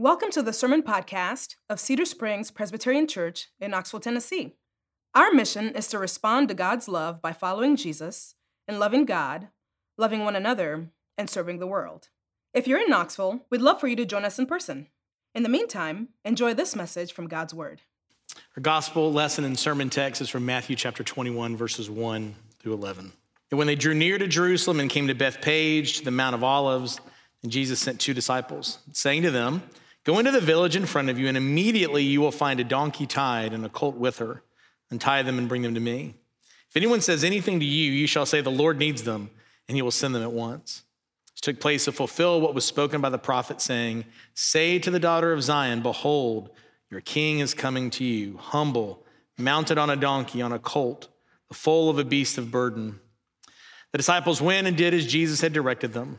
Welcome to the Sermon Podcast of Cedar Springs Presbyterian Church in Knoxville, Tennessee. Our mission is to respond to God's love by following Jesus and loving God, loving one another, and serving the world. If you're in Knoxville, we'd love for you to join us in person. In the meantime, enjoy this message from God's Word. Our gospel lesson and sermon text is from Matthew chapter 21, verses 1 through 11. And when they drew near to Jerusalem and came to Bethphage, to the Mount of Olives, and Jesus sent two disciples, saying to them, Go into the village in front of you, and immediately you will find a donkey tied and a colt with her. Untie them and bring them to me. If anyone says anything to you, you shall say, The Lord needs them, and he will send them at once. This took place to fulfill what was spoken by the prophet, saying, Say to the daughter of Zion, Behold, your king is coming to you, humble, mounted on a donkey, on a colt, the foal of a beast of burden. The disciples went and did as Jesus had directed them.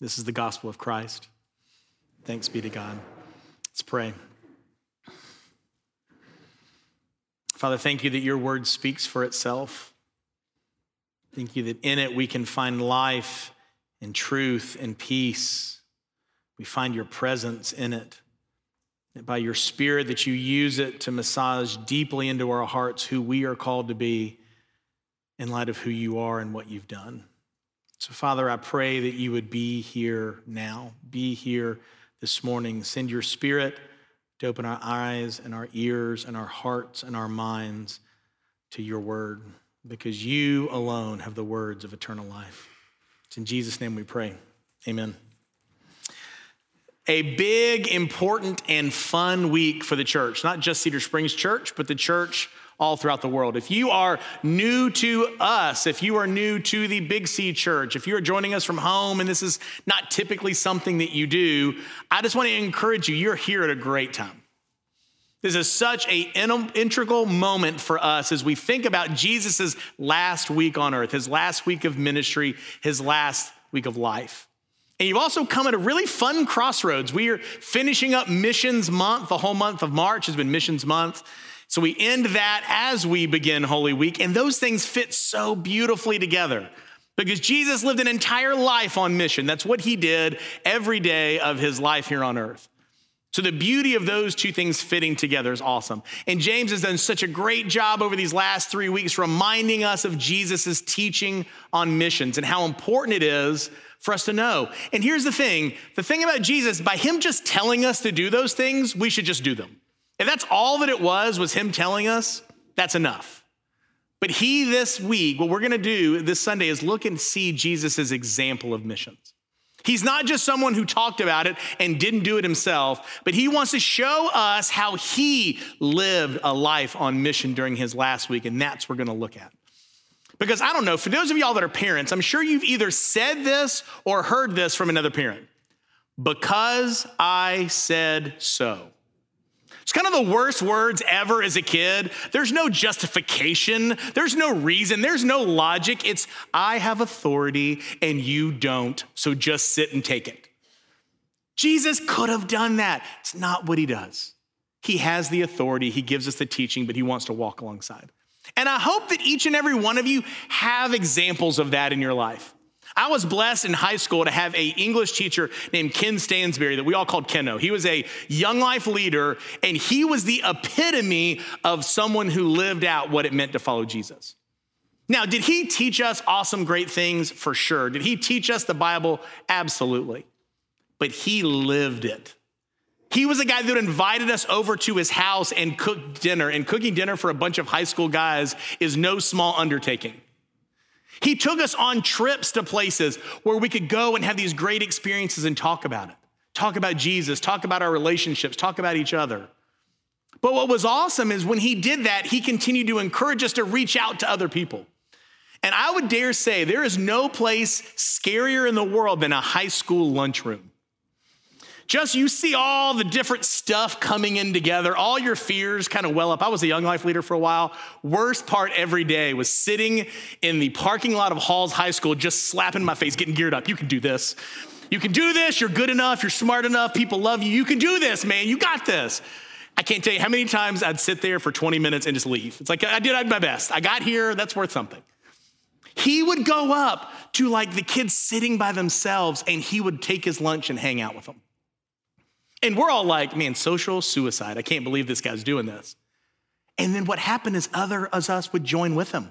This is the gospel of Christ. Thanks be to God. Let's pray. Father, thank you that your word speaks for itself. Thank you that in it we can find life and truth and peace. We find your presence in it. That by your spirit that you use it to massage deeply into our hearts who we are called to be in light of who you are and what you've done. So, Father, I pray that you would be here now, be here this morning. Send your spirit to open our eyes and our ears and our hearts and our minds to your word, because you alone have the words of eternal life. It's in Jesus' name we pray. Amen. A big, important, and fun week for the church, not just Cedar Springs Church, but the church all throughout the world. If you are new to us, if you are new to the Big C Church, if you're joining us from home and this is not typically something that you do, I just want to encourage you, you're here at a great time. This is such an integral moment for us as we think about Jesus' last week on earth, his last week of ministry, his last week of life. And you've also come at a really fun crossroads. We are finishing up Missions Month. The whole month of March has been Missions Month. So we end that as we begin Holy Week, and those things fit so beautifully together because Jesus lived an entire life on mission. That's what he did every day of his life here on earth. So the beauty of those two things fitting together is awesome. And James has done such a great job over these last three weeks reminding us of Jesus' teaching on missions and how important it is for us to know. And here's the thing the thing about Jesus, by him just telling us to do those things, we should just do them. If that's all that it was, was him telling us, that's enough. But he this week, what we're gonna do this Sunday is look and see Jesus' example of missions. He's not just someone who talked about it and didn't do it himself, but he wants to show us how he lived a life on mission during his last week, and that's what we're gonna look at. Because I don't know, for those of y'all that are parents, I'm sure you've either said this or heard this from another parent. Because I said so. It's kind of the worst words ever as a kid. There's no justification, there's no reason, there's no logic. It's, I have authority and you don't, so just sit and take it. Jesus could have done that. It's not what he does. He has the authority, he gives us the teaching, but he wants to walk alongside. And I hope that each and every one of you have examples of that in your life. I was blessed in high school to have a English teacher named Ken Stansberry that we all called Keno. He was a young life leader, and he was the epitome of someone who lived out what it meant to follow Jesus. Now, did he teach us awesome, great things? For sure. Did he teach us the Bible? Absolutely. But he lived it. He was a guy that invited us over to his house and cooked dinner. And cooking dinner for a bunch of high school guys is no small undertaking. He took us on trips to places where we could go and have these great experiences and talk about it. Talk about Jesus, talk about our relationships, talk about each other. But what was awesome is when he did that, he continued to encourage us to reach out to other people. And I would dare say there is no place scarier in the world than a high school lunchroom. Just you see all the different stuff coming in together, all your fears kind of well up. I was a young life leader for a while. Worst part every day was sitting in the parking lot of Halls High School, just slapping my face, getting geared up. You can do this. You can do this. You're good enough. You're smart enough. People love you. You can do this, man. You got this. I can't tell you how many times I'd sit there for 20 minutes and just leave. It's like I did my best. I got here. That's worth something. He would go up to like the kids sitting by themselves and he would take his lunch and hang out with them. And we're all like, man, social suicide. I can't believe this guy's doing this. And then what happened is other as us would join with him.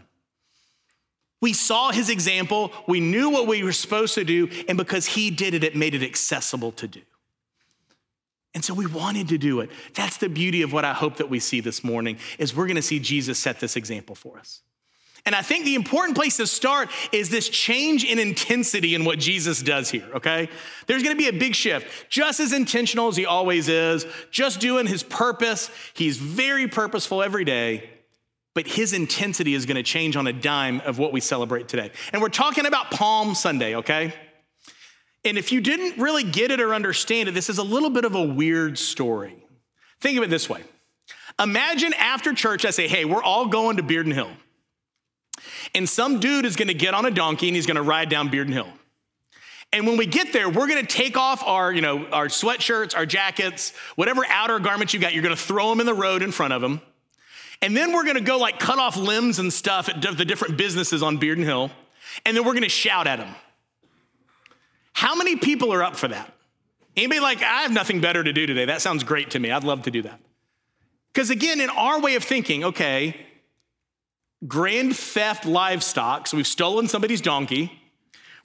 We saw his example, we knew what we were supposed to do, and because he did it, it made it accessible to do. And so we wanted to do it. That's the beauty of what I hope that we see this morning is we're going to see Jesus set this example for us. And I think the important place to start is this change in intensity in what Jesus does here, okay? There's gonna be a big shift. Just as intentional as he always is, just doing his purpose. He's very purposeful every day, but his intensity is gonna change on a dime of what we celebrate today. And we're talking about Palm Sunday, okay? And if you didn't really get it or understand it, this is a little bit of a weird story. Think of it this way Imagine after church, I say, hey, we're all going to Bearden Hill. And some dude is gonna get on a donkey and he's gonna ride down Bearden Hill. And when we get there, we're gonna take off our, you know, our sweatshirts, our jackets, whatever outer garments you got, you're gonna throw them in the road in front of him. And then we're gonna go like cut off limbs and stuff at the different businesses on Bearden Hill. And then we're gonna shout at them. How many people are up for that? Anybody like, I have nothing better to do today? That sounds great to me. I'd love to do that. Because again, in our way of thinking, okay, grand theft livestock. So we've stolen somebody's donkey.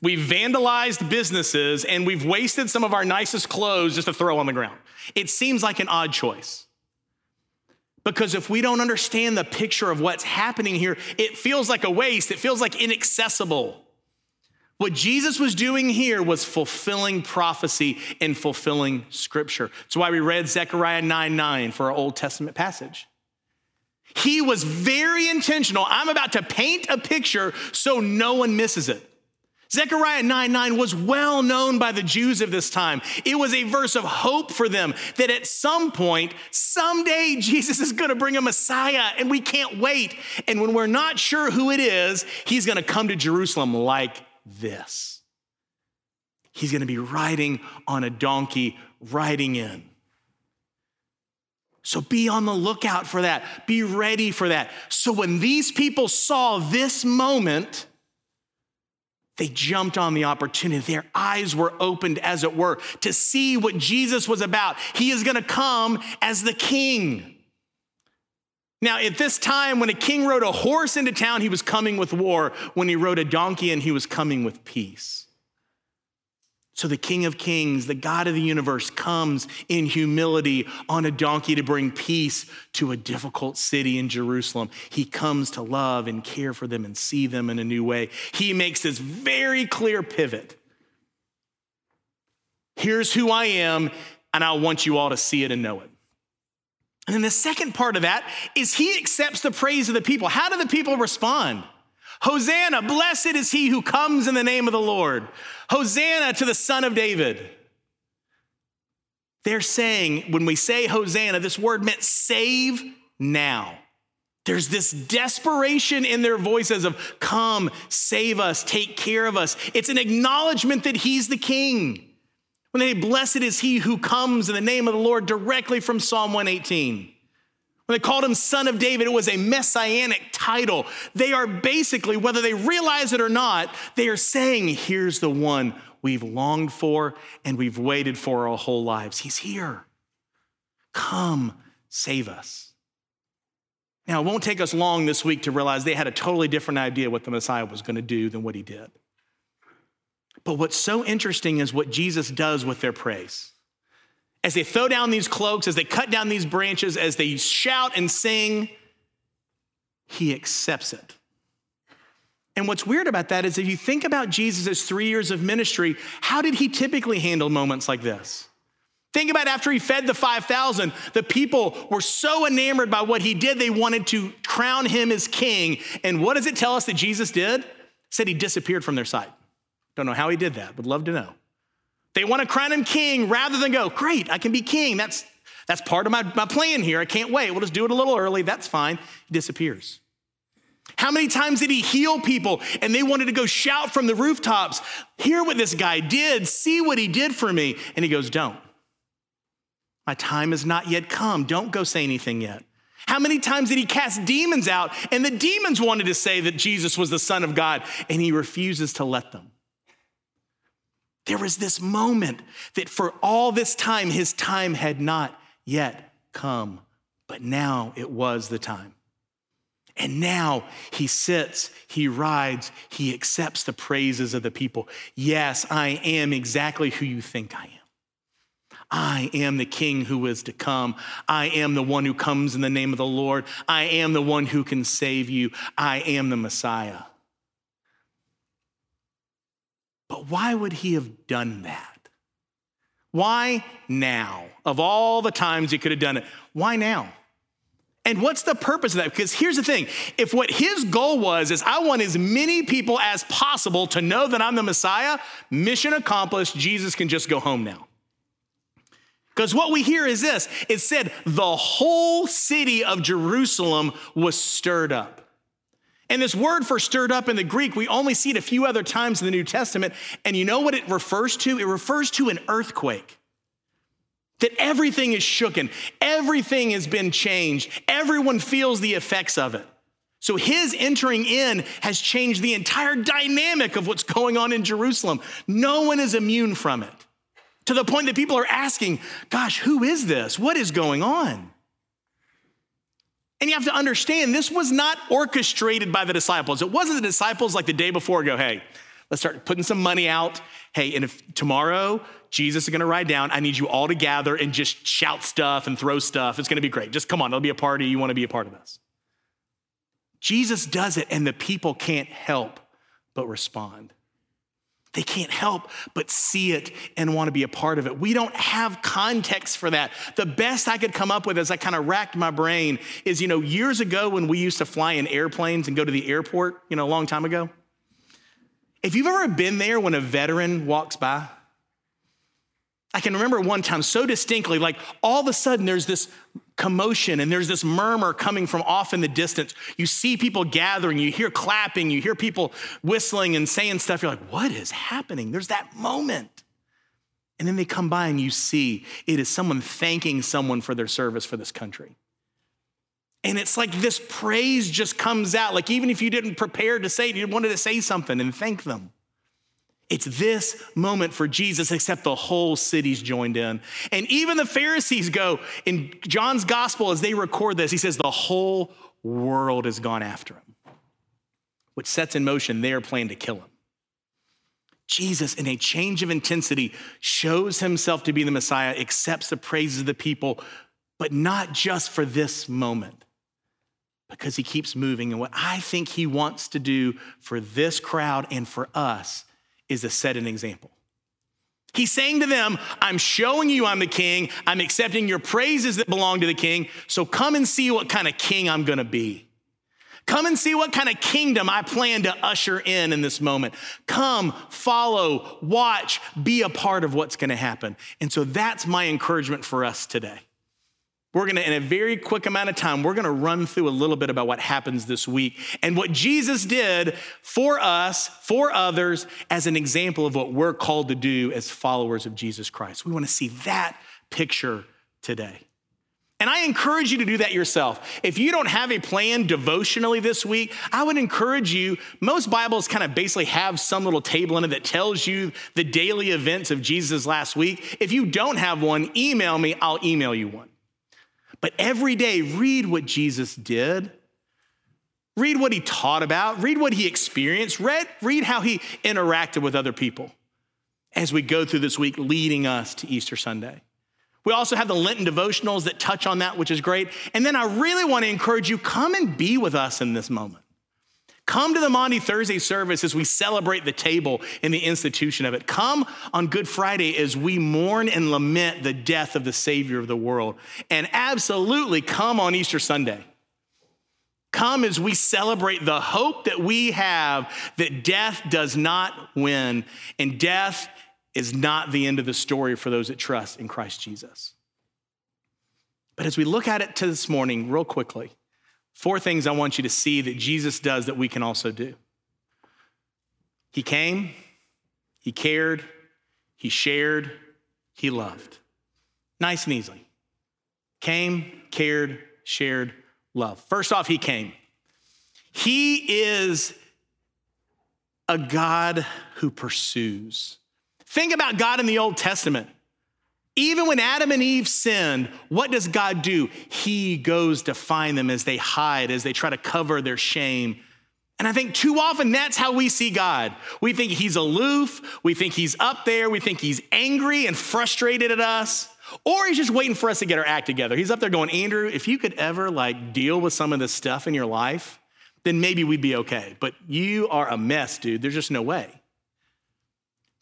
We've vandalized businesses and we've wasted some of our nicest clothes just to throw on the ground. It seems like an odd choice. Because if we don't understand the picture of what's happening here, it feels like a waste. It feels like inaccessible. What Jesus was doing here was fulfilling prophecy and fulfilling scripture. That's why we read Zechariah 9 9 for our Old Testament passage. He was very intentional. I'm about to paint a picture so no one misses it. Zechariah 9 9 was well known by the Jews of this time. It was a verse of hope for them that at some point, someday, Jesus is going to bring a Messiah and we can't wait. And when we're not sure who it is, he's going to come to Jerusalem like this. He's going to be riding on a donkey, riding in. So be on the lookout for that. Be ready for that. So when these people saw this moment, they jumped on the opportunity. Their eyes were opened, as it were, to see what Jesus was about. He is going to come as the king. Now, at this time, when a king rode a horse into town, he was coming with war. When he rode a donkey and he was coming with peace. So the King of Kings, the God of the universe, comes in humility on a donkey to bring peace to a difficult city in Jerusalem. He comes to love and care for them and see them in a new way. He makes this very clear pivot. Here's who I am, and I want you all to see it and know it. And then the second part of that is he accepts the praise of the people. How do the people respond? Hosanna, blessed is he who comes in the name of the Lord. Hosanna to the Son of David. They're saying, when we say Hosanna, this word meant save now. There's this desperation in their voices of, come, save us, take care of us. It's an acknowledgement that he's the king. When they say, blessed is he who comes in the name of the Lord directly from Psalm 118. When they called him Son of David, it was a messianic title. They are basically, whether they realize it or not, they are saying, Here's the one we've longed for and we've waited for our whole lives. He's here. Come, save us. Now, it won't take us long this week to realize they had a totally different idea what the Messiah was going to do than what he did. But what's so interesting is what Jesus does with their praise as they throw down these cloaks, as they cut down these branches, as they shout and sing, he accepts it. And what's weird about that is if you think about Jesus' three years of ministry, how did he typically handle moments like this? Think about after he fed the 5,000, the people were so enamored by what he did, they wanted to crown him as king. And what does it tell us that Jesus did? Said he disappeared from their sight. Don't know how he did that, would love to know. They want to crown him king rather than go, great, I can be king. That's, that's part of my, my plan here. I can't wait. We'll just do it a little early. That's fine. He disappears. How many times did he heal people and they wanted to go shout from the rooftops, hear what this guy did, see what he did for me? And he goes, Don't. My time has not yet come. Don't go say anything yet. How many times did he cast demons out and the demons wanted to say that Jesus was the Son of God and he refuses to let them? There was this moment that for all this time, his time had not yet come, but now it was the time. And now he sits, he rides, he accepts the praises of the people. Yes, I am exactly who you think I am. I am the king who is to come. I am the one who comes in the name of the Lord. I am the one who can save you. I am the Messiah. But why would he have done that? Why now? Of all the times he could have done it, why now? And what's the purpose of that? Because here's the thing if what his goal was is, I want as many people as possible to know that I'm the Messiah, mission accomplished, Jesus can just go home now. Because what we hear is this it said, the whole city of Jerusalem was stirred up. And this word for stirred up in the Greek, we only see it a few other times in the New Testament. And you know what it refers to? It refers to an earthquake. That everything is shooken, everything has been changed, everyone feels the effects of it. So his entering in has changed the entire dynamic of what's going on in Jerusalem. No one is immune from it. To the point that people are asking, gosh, who is this? What is going on? And you have to understand, this was not orchestrated by the disciples. It wasn't the disciples like the day before go, hey, let's start putting some money out. Hey, and if tomorrow Jesus is gonna ride down, I need you all to gather and just shout stuff and throw stuff. It's gonna be great. Just come on, it'll be a party. You wanna be a part of this. Jesus does it, and the people can't help but respond. They can't help but see it and want to be a part of it. We don't have context for that. The best I could come up with as I kind of racked my brain is, you know, years ago when we used to fly in airplanes and go to the airport, you know, a long time ago. If you've ever been there when a veteran walks by, I can remember one time so distinctly, like all of a sudden there's this commotion and there's this murmur coming from off in the distance. You see people gathering, you hear clapping, you hear people whistling and saying stuff. You're like, what is happening? There's that moment. And then they come by and you see it is someone thanking someone for their service for this country. And it's like this praise just comes out. Like even if you didn't prepare to say it, you wanted to say something and thank them. It's this moment for Jesus, except the whole city's joined in. And even the Pharisees go in John's gospel as they record this, he says, the whole world has gone after him, which sets in motion their plan to kill him. Jesus, in a change of intensity, shows himself to be the Messiah, accepts the praises of the people, but not just for this moment, because he keeps moving. And what I think he wants to do for this crowd and for us is to set an example. He's saying to them, I'm showing you I'm the king. I'm accepting your praises that belong to the king. So come and see what kind of king I'm going to be. Come and see what kind of kingdom I plan to usher in in this moment. Come, follow, watch, be a part of what's going to happen. And so that's my encouragement for us today. We're gonna, in a very quick amount of time, we're gonna run through a little bit about what happens this week and what Jesus did for us, for others, as an example of what we're called to do as followers of Jesus Christ. We wanna see that picture today. And I encourage you to do that yourself. If you don't have a plan devotionally this week, I would encourage you. Most Bibles kind of basically have some little table in it that tells you the daily events of Jesus' last week. If you don't have one, email me, I'll email you one. But every day, read what Jesus did. Read what he taught about. Read what he experienced. Read, read how he interacted with other people as we go through this week leading us to Easter Sunday. We also have the Lenten devotionals that touch on that, which is great. And then I really want to encourage you come and be with us in this moment. Come to the Maundy Thursday service as we celebrate the table and the institution of it. Come on Good Friday as we mourn and lament the death of the Savior of the world. And absolutely come on Easter Sunday. Come as we celebrate the hope that we have that death does not win and death is not the end of the story for those that trust in Christ Jesus. But as we look at it to this morning, real quickly, four things I want you to see that Jesus does that we can also do. He came, he cared, he shared, he loved. Nice and easy. Came, cared, shared, loved. First off, he came. He is a God who pursues. Think about God in the Old Testament. Even when Adam and Eve sinned, what does God do? He goes to find them as they hide, as they try to cover their shame. And I think too often that's how we see God. We think he's aloof, we think he's up there, we think he's angry and frustrated at us, or he's just waiting for us to get our act together. He's up there going, Andrew, if you could ever like deal with some of this stuff in your life, then maybe we'd be okay. But you are a mess, dude. There's just no way.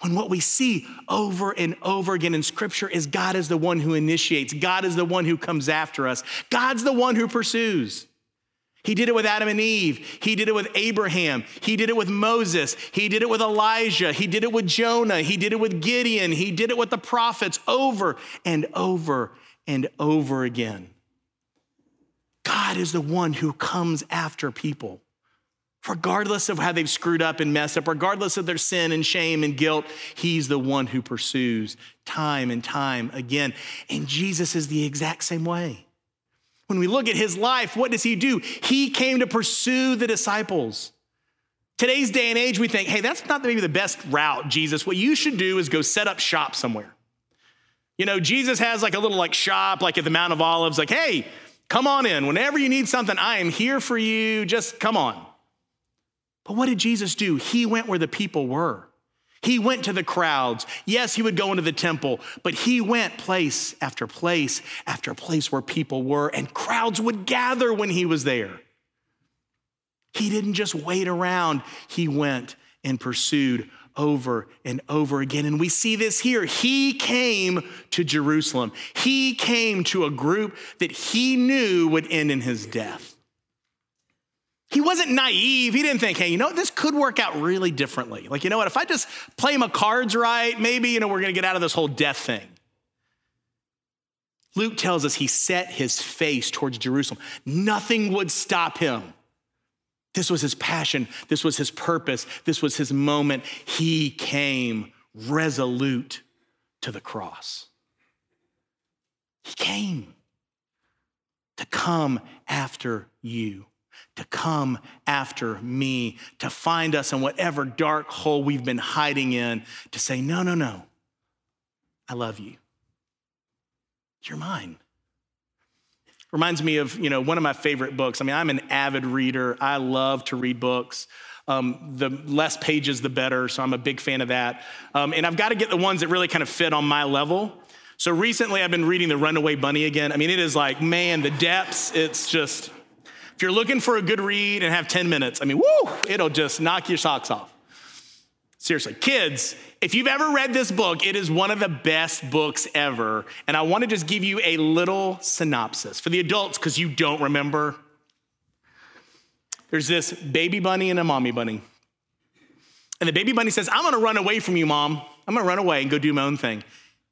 When what we see over and over again in scripture is God is the one who initiates, God is the one who comes after us, God's the one who pursues. He did it with Adam and Eve. He did it with Abraham. He did it with Moses. He did it with Elijah. He did it with Jonah. He did it with Gideon. He did it with the prophets over and over and over again. God is the one who comes after people. Regardless of how they've screwed up and messed up, regardless of their sin and shame and guilt, He's the one who pursues time and time again. And Jesus is the exact same way. When we look at His life, what does He do? He came to pursue the disciples. Today's day and age, we think, hey, that's not maybe the best route, Jesus. What you should do is go set up shop somewhere. You know, Jesus has like a little like shop, like at the Mount of Olives, like, hey, come on in. Whenever you need something, I am here for you. Just come on. But what did Jesus do? He went where the people were. He went to the crowds. Yes, he would go into the temple, but he went place after place after place where people were, and crowds would gather when he was there. He didn't just wait around, he went and pursued over and over again. And we see this here. He came to Jerusalem, he came to a group that he knew would end in his death. He wasn't naive. He didn't think, hey, you know, what? this could work out really differently. Like, you know what, if I just play my cards right, maybe, you know, we're gonna get out of this whole death thing. Luke tells us he set his face towards Jerusalem. Nothing would stop him. This was his passion. This was his purpose. This was his moment. He came resolute to the cross. He came to come after you to come after me, to find us in whatever dark hole we've been hiding in, to say, No, no, no, I love you. You're mine. Reminds me of, you know, one of my favorite books. I mean, I'm an avid reader. I love to read books. Um, the less pages, the better. So I'm a big fan of that. Um, and I've got to get the ones that really kind of fit on my level. So recently I've been reading The Runaway Bunny again. I mean, it is like, man, the depths, it's just, if you're looking for a good read and have 10 minutes, I mean, woo, it'll just knock your socks off. Seriously, kids, if you've ever read this book, it is one of the best books ever. And I want to just give you a little synopsis for the adults because you don't remember. There's this baby bunny and a mommy bunny. And the baby bunny says, I'm going to run away from you, mom. I'm going to run away and go do my own thing.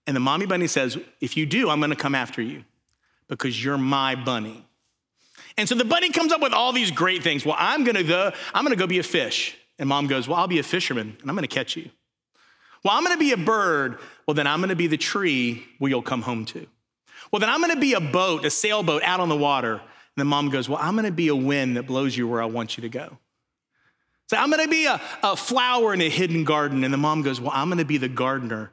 And the mommy bunny says, If you do, I'm going to come after you because you're my bunny. And so the bunny comes up with all these great things. Well, I'm gonna go, I'm gonna go be a fish. And mom goes, Well, I'll be a fisherman and I'm gonna catch you. Well, I'm gonna be a bird. Well, then I'm gonna be the tree where you'll come home to. Well, then I'm gonna be a boat, a sailboat out on the water. And then mom goes, Well, I'm gonna be a wind that blows you where I want you to go. So I'm gonna be a, a flower in a hidden garden. And the mom goes, Well, I'm gonna be the gardener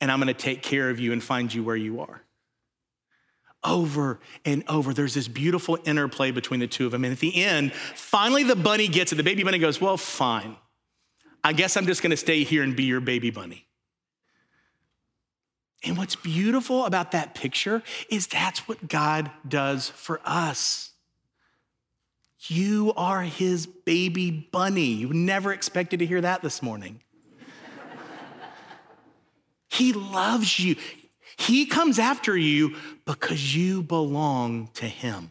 and I'm gonna take care of you and find you where you are over and over. There's this beautiful interplay between the two of them. And at the end, finally the bunny gets it. The baby bunny goes, Well, fine. I guess I'm just going to stay here and be your baby bunny. And what's beautiful about that picture is that's what God does for us. You are his baby bunny. You never expected to hear that this morning. he loves you. He comes after you because you belong to Him.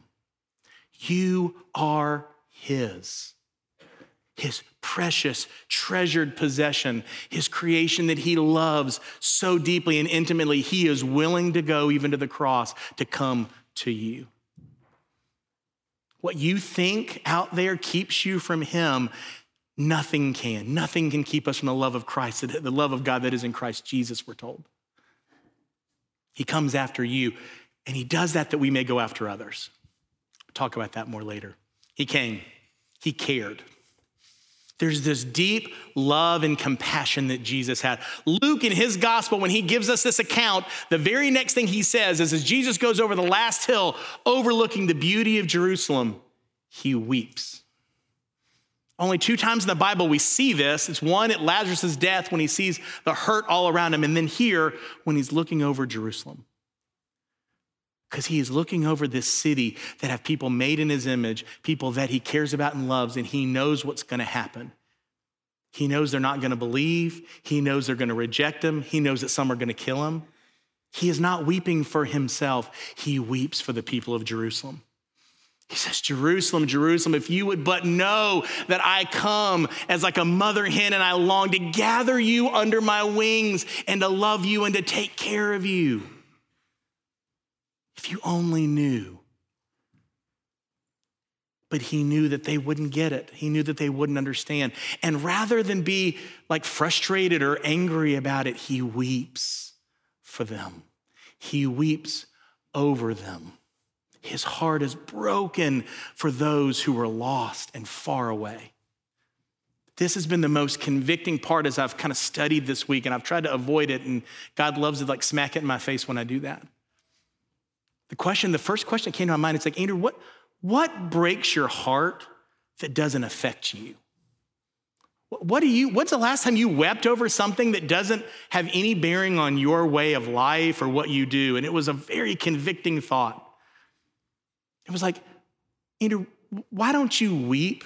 You are His. his precious, treasured possession, his creation that he loves so deeply and intimately, he is willing to go even to the cross to come to you. What you think out there keeps you from him. Nothing can. Nothing can keep us from the love of Christ, the love of God that is in Christ Jesus, we're told. He comes after you, and he does that that we may go after others. We'll talk about that more later. He came, he cared. There's this deep love and compassion that Jesus had. Luke, in his gospel, when he gives us this account, the very next thing he says is as Jesus goes over the last hill overlooking the beauty of Jerusalem, he weeps. Only two times in the Bible we see this. It's one at Lazarus' death when he sees the hurt all around him, and then here when he's looking over Jerusalem because he is looking over this city that have people made in his image, people that he cares about and loves, and he knows what's going to happen. He knows they're not going to believe. He knows they're going to reject him. He knows that some are going to kill him. He is not weeping for himself, he weeps for the people of Jerusalem. He says, Jerusalem, Jerusalem, if you would but know that I come as like a mother hen and I long to gather you under my wings and to love you and to take care of you. If you only knew. But he knew that they wouldn't get it. He knew that they wouldn't understand. And rather than be like frustrated or angry about it, he weeps for them. He weeps over them. His heart is broken for those who are lost and far away. This has been the most convicting part as I've kind of studied this week, and I've tried to avoid it, and God loves to like smack it in my face when I do that. The question, the first question that came to my mind, it's like, Andrew, what, what breaks your heart that doesn't affect you? What do you, what's the last time you wept over something that doesn't have any bearing on your way of life or what you do? And it was a very convicting thought. It was like, Andrew, why don't you weep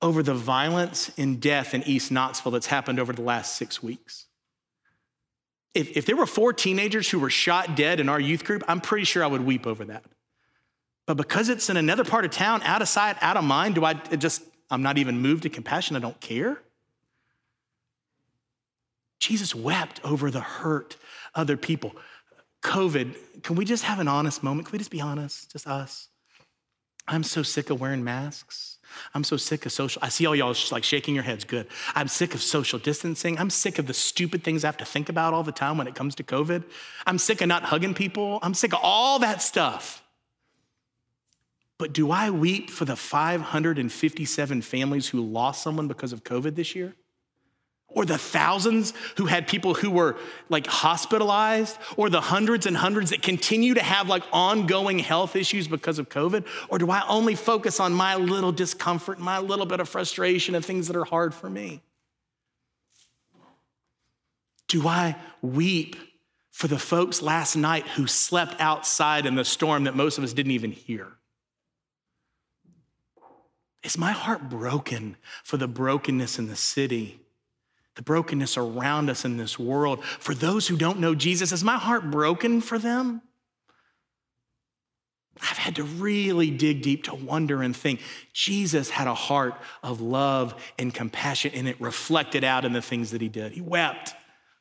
over the violence and death in East Knoxville that's happened over the last six weeks? if, if there were four teenagers who were shot dead in our youth group, I'm pretty sure I would weep over that. But because it's in another part of town, out of sight, out of mind, do I just, I'm not even moved to compassion? I don't care. Jesus wept over the hurt other people. COVID, can we just have an honest moment? Can we just be honest? Just us. I'm so sick of wearing masks. I'm so sick of social. I see all y'all just like shaking your heads. Good. I'm sick of social distancing. I'm sick of the stupid things I have to think about all the time when it comes to COVID. I'm sick of not hugging people. I'm sick of all that stuff. But do I weep for the 557 families who lost someone because of COVID this year? Or the thousands who had people who were like hospitalized, or the hundreds and hundreds that continue to have like ongoing health issues because of COVID? Or do I only focus on my little discomfort, my little bit of frustration, and things that are hard for me? Do I weep for the folks last night who slept outside in the storm that most of us didn't even hear? Is my heart broken for the brokenness in the city? The brokenness around us in this world. For those who don't know Jesus, is my heart broken for them? I've had to really dig deep to wonder and think. Jesus had a heart of love and compassion, and it reflected out in the things that he did. He wept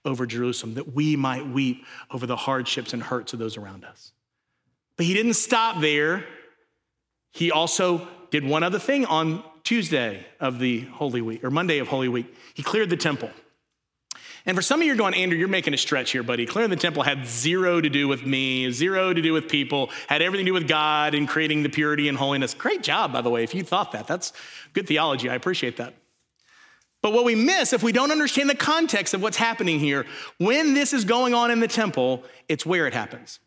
over Jerusalem that we might weep over the hardships and hurts of those around us. But he didn't stop there. He also did one other thing on Tuesday of the Holy Week, or Monday of Holy Week. He cleared the temple. And for some of you, are going, Andrew, you're making a stretch here, buddy. Clearing the temple had zero to do with me, zero to do with people, had everything to do with God and creating the purity and holiness. Great job, by the way, if you thought that. That's good theology. I appreciate that. But what we miss if we don't understand the context of what's happening here, when this is going on in the temple, it's where it happens.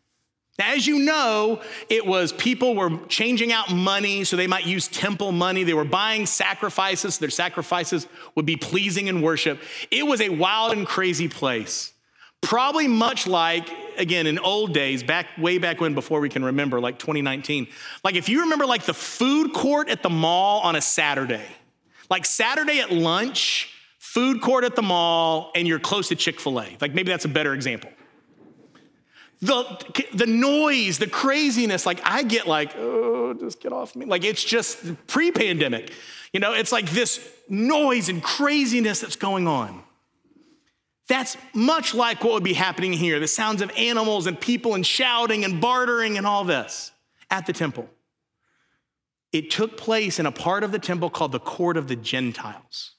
As you know, it was people were changing out money so they might use temple money. They were buying sacrifices. So their sacrifices would be pleasing in worship. It was a wild and crazy place. Probably much like, again, in old days, back way back when, before we can remember, like 2019. Like if you remember, like the food court at the mall on a Saturday, like Saturday at lunch, food court at the mall, and you're close to Chick fil A. Like maybe that's a better example the, the noise, the craziness, like I get like, oh, just get off me. Like it's just pre pandemic. You know, it's like this noise and craziness that's going on. That's much like what would be happening here the sounds of animals and people and shouting and bartering and all this at the temple. It took place in a part of the temple called the court of the Gentiles.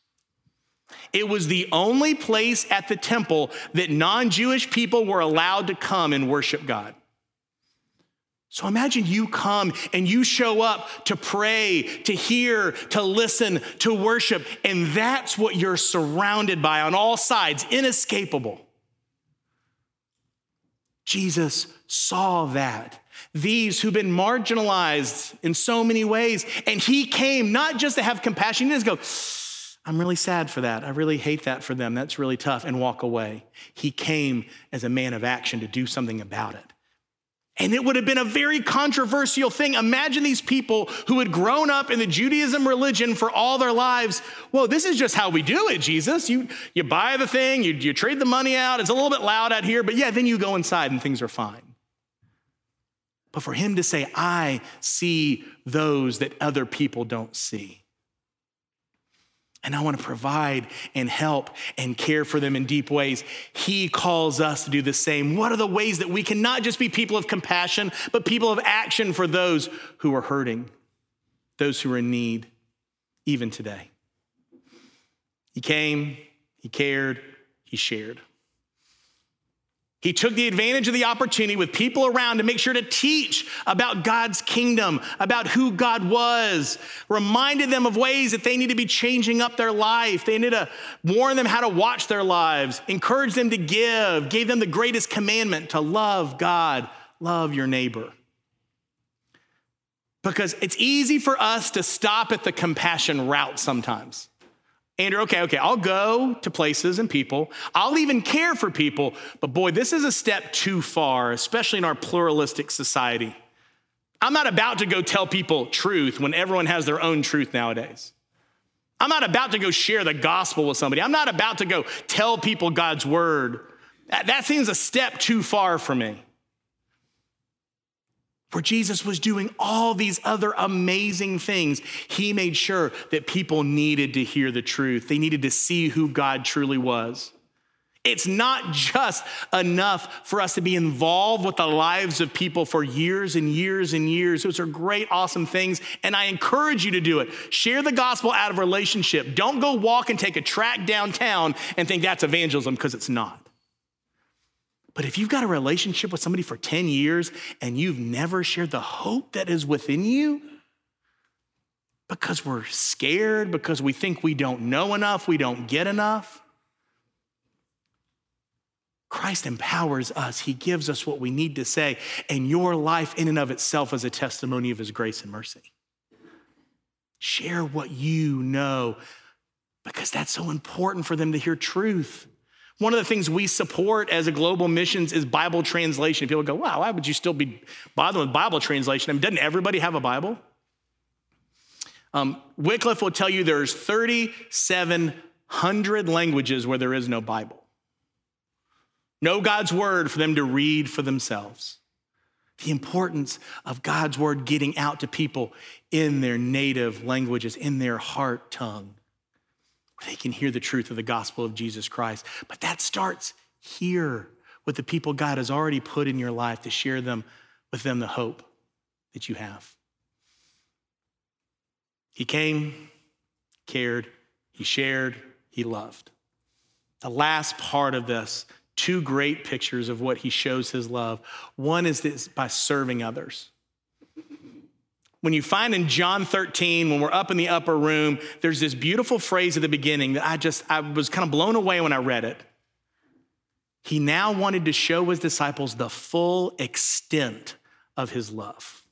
It was the only place at the temple that non Jewish people were allowed to come and worship God. So imagine you come and you show up to pray, to hear, to listen, to worship, and that's what you're surrounded by on all sides, inescapable. Jesus saw that. These who've been marginalized in so many ways, and he came not just to have compassion, he didn't just go, I'm really sad for that. I really hate that for them. That's really tough, and walk away. He came as a man of action to do something about it. And it would have been a very controversial thing. Imagine these people who had grown up in the Judaism religion for all their lives. Well, this is just how we do it, Jesus. You, you buy the thing, you, you trade the money out. It's a little bit loud out here, but yeah, then you go inside and things are fine. But for him to say, I see those that other people don't see. And I want to provide and help and care for them in deep ways. He calls us to do the same. What are the ways that we can not just be people of compassion, but people of action for those who are hurting, those who are in need, even today? He came, he cared, he shared. He took the advantage of the opportunity with people around to make sure to teach about God's kingdom, about who God was, reminded them of ways that they need to be changing up their life. They need to warn them how to watch their lives, encourage them to give, gave them the greatest commandment to love God, love your neighbor. Because it's easy for us to stop at the compassion route sometimes. Andrew, okay, okay, I'll go to places and people. I'll even care for people. But boy, this is a step too far, especially in our pluralistic society. I'm not about to go tell people truth when everyone has their own truth nowadays. I'm not about to go share the gospel with somebody. I'm not about to go tell people God's word. That, that seems a step too far for me where Jesus was doing all these other amazing things, he made sure that people needed to hear the truth. They needed to see who God truly was. It's not just enough for us to be involved with the lives of people for years and years and years. Those are great, awesome things, and I encourage you to do it. Share the gospel out of relationship. Don't go walk and take a track downtown and think that's evangelism because it's not. But if you've got a relationship with somebody for 10 years and you've never shared the hope that is within you, because we're scared, because we think we don't know enough, we don't get enough, Christ empowers us. He gives us what we need to say. And your life, in and of itself, is a testimony of His grace and mercy. Share what you know because that's so important for them to hear truth. One of the things we support as a global missions is Bible translation. People go, wow, why would you still be bothering with Bible translation? I mean, doesn't everybody have a Bible? Um, Wycliffe will tell you there's 3,700 languages where there is no Bible. No God's word for them to read for themselves. The importance of God's word getting out to people in their native languages, in their heart tongue they can hear the truth of the gospel of Jesus Christ. But that starts here with the people God has already put in your life to share them with them the hope that you have. He came, cared, he shared, he loved. The last part of this, two great pictures of what he shows his love. One is this by serving others. When you find in John 13, when we're up in the upper room, there's this beautiful phrase at the beginning that I just, I was kind of blown away when I read it. He now wanted to show his disciples the full extent of his love.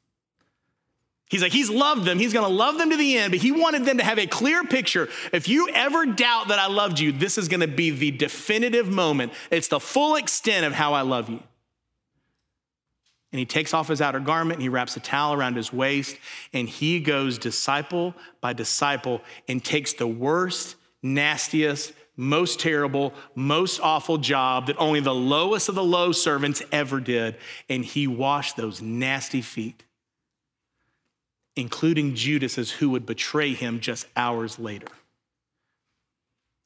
He's like, he's loved them. He's going to love them to the end, but he wanted them to have a clear picture. If you ever doubt that I loved you, this is going to be the definitive moment. It's the full extent of how I love you. And he takes off his outer garment and he wraps a towel around his waist and he goes disciple by disciple and takes the worst, nastiest, most terrible, most awful job that only the lowest of the low servants ever did. And he washed those nasty feet. including Judas as who would betray him just hours later.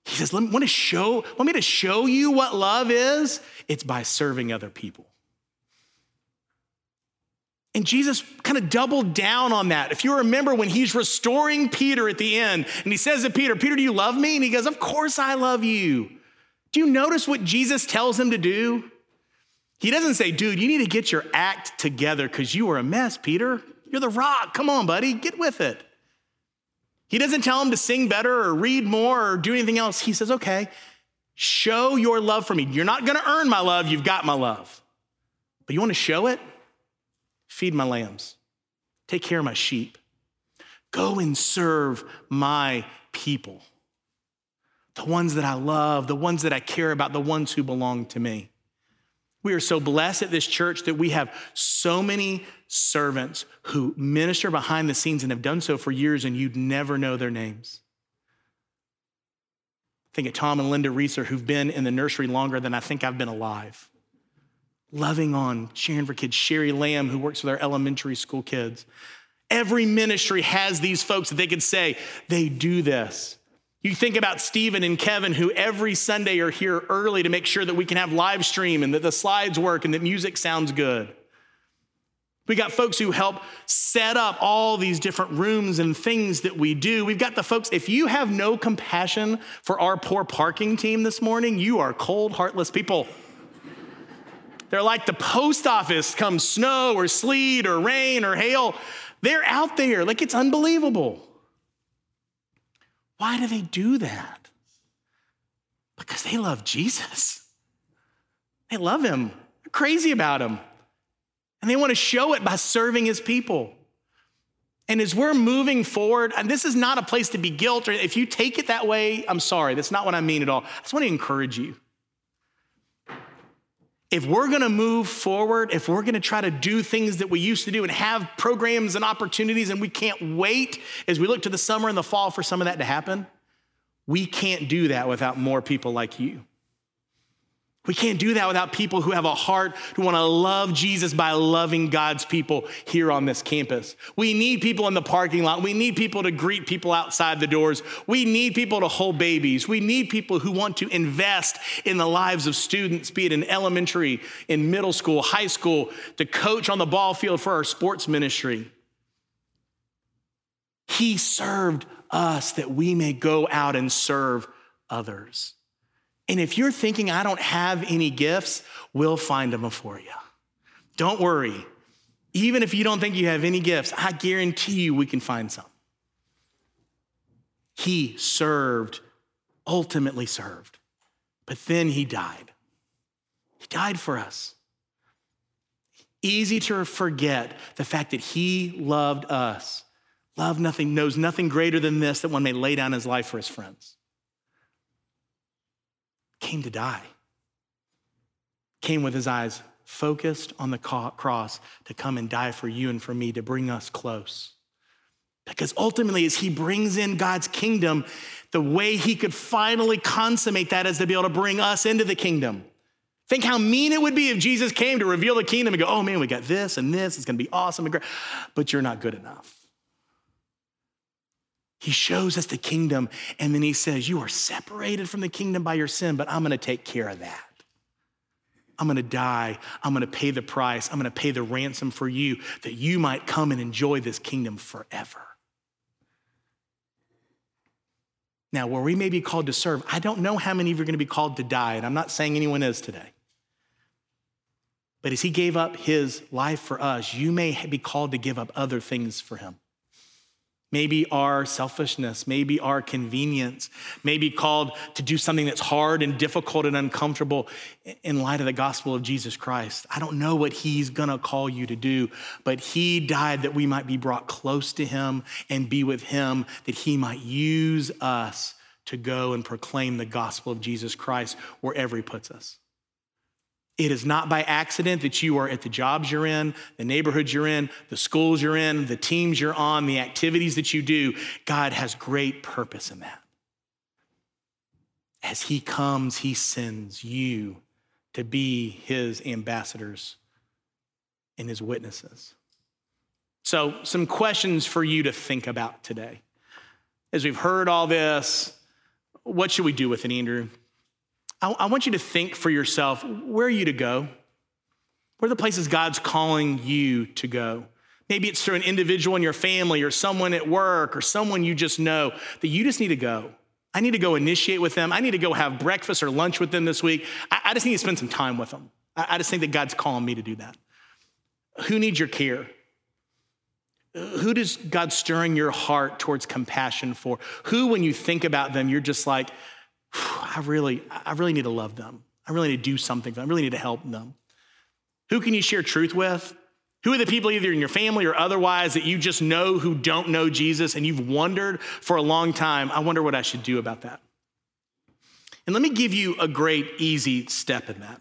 He says, want, to show, want me to show you what love is? It's by serving other people. And Jesus kind of doubled down on that. If you remember when he's restoring Peter at the end, and he says to Peter, Peter, do you love me? And he goes, Of course I love you. Do you notice what Jesus tells him to do? He doesn't say, Dude, you need to get your act together because you are a mess, Peter. You're the rock. Come on, buddy, get with it. He doesn't tell him to sing better or read more or do anything else. He says, Okay, show your love for me. You're not going to earn my love, you've got my love. But you want to show it? Feed my lambs, take care of my sheep, go and serve my people. The ones that I love, the ones that I care about, the ones who belong to me. We are so blessed at this church that we have so many servants who minister behind the scenes and have done so for years, and you'd never know their names. Think of Tom and Linda Reeser, who've been in the nursery longer than I think I've been alive loving on, cheering for kids. Sherry Lamb, who works with our elementary school kids. Every ministry has these folks that they could say, they do this. You think about Stephen and Kevin, who every Sunday are here early to make sure that we can have live stream and that the slides work and that music sounds good. We got folks who help set up all these different rooms and things that we do. We've got the folks, if you have no compassion for our poor parking team this morning, you are cold, heartless people. They're like the post office come snow or sleet or rain or hail. They're out there. Like it's unbelievable. Why do they do that? Because they love Jesus. They love him. They're crazy about him. And they want to show it by serving his people. And as we're moving forward, and this is not a place to be guilt, or if you take it that way, I'm sorry. That's not what I mean at all. I just want to encourage you if we're gonna move forward, if we're gonna try to do things that we used to do and have programs and opportunities, and we can't wait as we look to the summer and the fall for some of that to happen, we can't do that without more people like you. We can't do that without people who have a heart who want to love Jesus by loving God's people here on this campus. We need people in the parking lot. We need people to greet people outside the doors. We need people to hold babies. We need people who want to invest in the lives of students, be it in elementary, in middle school, high school, to coach on the ball field for our sports ministry. He served us that we may go out and serve others. And if you're thinking, I don't have any gifts, we'll find them for you. Don't worry. Even if you don't think you have any gifts, I guarantee you we can find some. He served, ultimately served, but then he died. He died for us. Easy to forget the fact that he loved us. Love nothing, knows nothing greater than this that one may lay down his life for his friends came to die, came with his eyes focused on the cross to come and die for you and for me to bring us close. Because ultimately, as he brings in God's kingdom, the way he could finally consummate that is to be able to bring us into the kingdom. Think how mean it would be if Jesus came to reveal the kingdom and go, oh man, we got this and this, it's gonna be awesome and great, but you're not good enough. He shows us the kingdom, and then he says, You are separated from the kingdom by your sin, but I'm gonna take care of that. I'm gonna die. I'm gonna pay the price. I'm gonna pay the ransom for you that you might come and enjoy this kingdom forever. Now, where we may be called to serve, I don't know how many of you are gonna be called to die, and I'm not saying anyone is today. But as he gave up his life for us, you may be called to give up other things for him maybe our selfishness, maybe our convenience, maybe called to do something that's hard and difficult and uncomfortable in light of the gospel of Jesus Christ. I don't know what he's gonna call you to do, but he died that we might be brought close to him and be with him, that he might use us to go and proclaim the gospel of Jesus Christ wherever he puts us. It is not by accident that you are at the jobs you're in, the neighborhoods you're in, the schools you're in, the teams you're on, the activities that you do. God has great purpose in that. As He comes, He sends you to be His ambassadors and His witnesses. So, some questions for you to think about today. As we've heard all this, what should we do with it, Andrew? I, I want you to think for yourself where are you to go? Where are the places God's calling you to go? Maybe it's through an individual in your family or someone at work or someone you just know that you just need to go. I need to go initiate with them. I need to go have breakfast or lunch with them this week. I, I just need to spend some time with them. I, I just think that God's calling me to do that. Who needs your care? Who does God stirring your heart towards compassion for? Who, when you think about them, you're just like, I really, I really need to love them. I really need to do something. for them. I really need to help them. Who can you share truth with? Who are the people, either in your family or otherwise, that you just know who don't know Jesus and you've wondered for a long time, I wonder what I should do about that? And let me give you a great, easy step in that.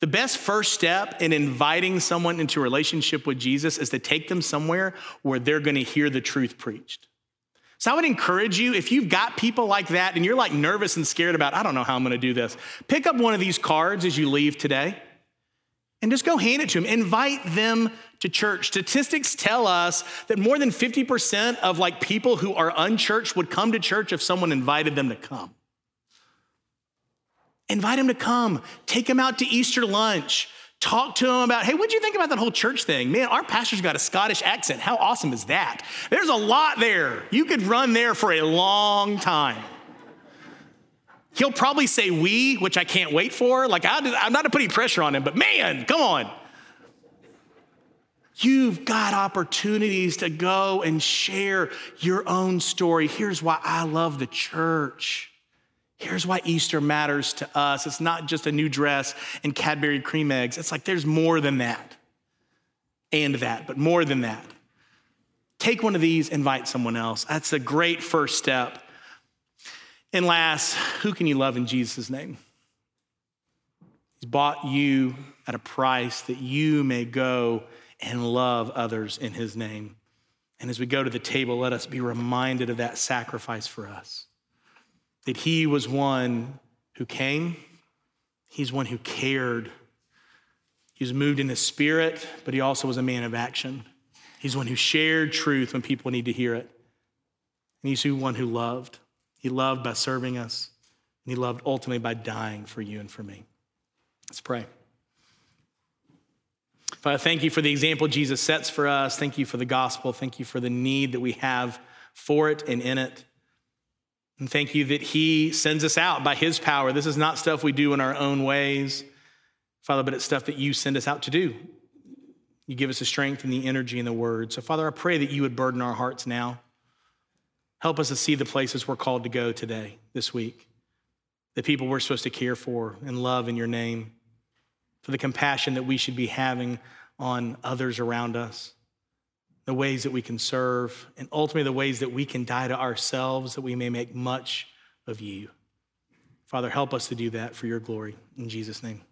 The best first step in inviting someone into a relationship with Jesus is to take them somewhere where they're going to hear the truth preached. So I would encourage you, if you've got people like that and you're like nervous and scared about, I don't know how I'm to do this, pick up one of these cards as you leave today and just go hand it to them. Invite them to church. Statistics tell us that more than 50% of like people who are unchurched would come to church if someone invited them to come. Invite them to come. Take them out to Easter lunch. Talk to them about, hey, what'd you think about that whole church thing? Man, our pastor's got a Scottish accent. How awesome is that? There's a lot there. You could run there for a long time. He'll probably say we, which I can't wait for. Like, I'm not putting pressure on him, but man, come on. You've got opportunities to go and share your own story. Here's why I love the church. Here's why Easter matters to us. It's not just a new dress and Cadbury cream eggs. It's like there's more than that and that, but more than that. Take one of these, invite someone else. That's a great first step and last, who can you love in Jesus' name? He's bought you at a price that you may go and love others in his name. And as we go to the table, let us be reminded of that sacrifice for us. That he was one who came, he's one who cared. He was moved in his spirit, but he also was a man of action. He's one who shared truth when people need to hear it. And he's one who loved. He loved by serving us, and He loved ultimately by dying for you and for me. Let's pray. Father, thank you for the example Jesus sets for us. Thank you for the gospel. Thank you for the need that we have for it and in it. And thank you that He sends us out by His power. This is not stuff we do in our own ways, Father, but it's stuff that you send us out to do. You give us the strength and the energy and the word. So, Father, I pray that you would burden our hearts now. Help us to see the places we're called to go today, this week, the people we're supposed to care for and love in your name, for the compassion that we should be having on others around us, the ways that we can serve, and ultimately the ways that we can die to ourselves that we may make much of you. Father, help us to do that for your glory. In Jesus' name.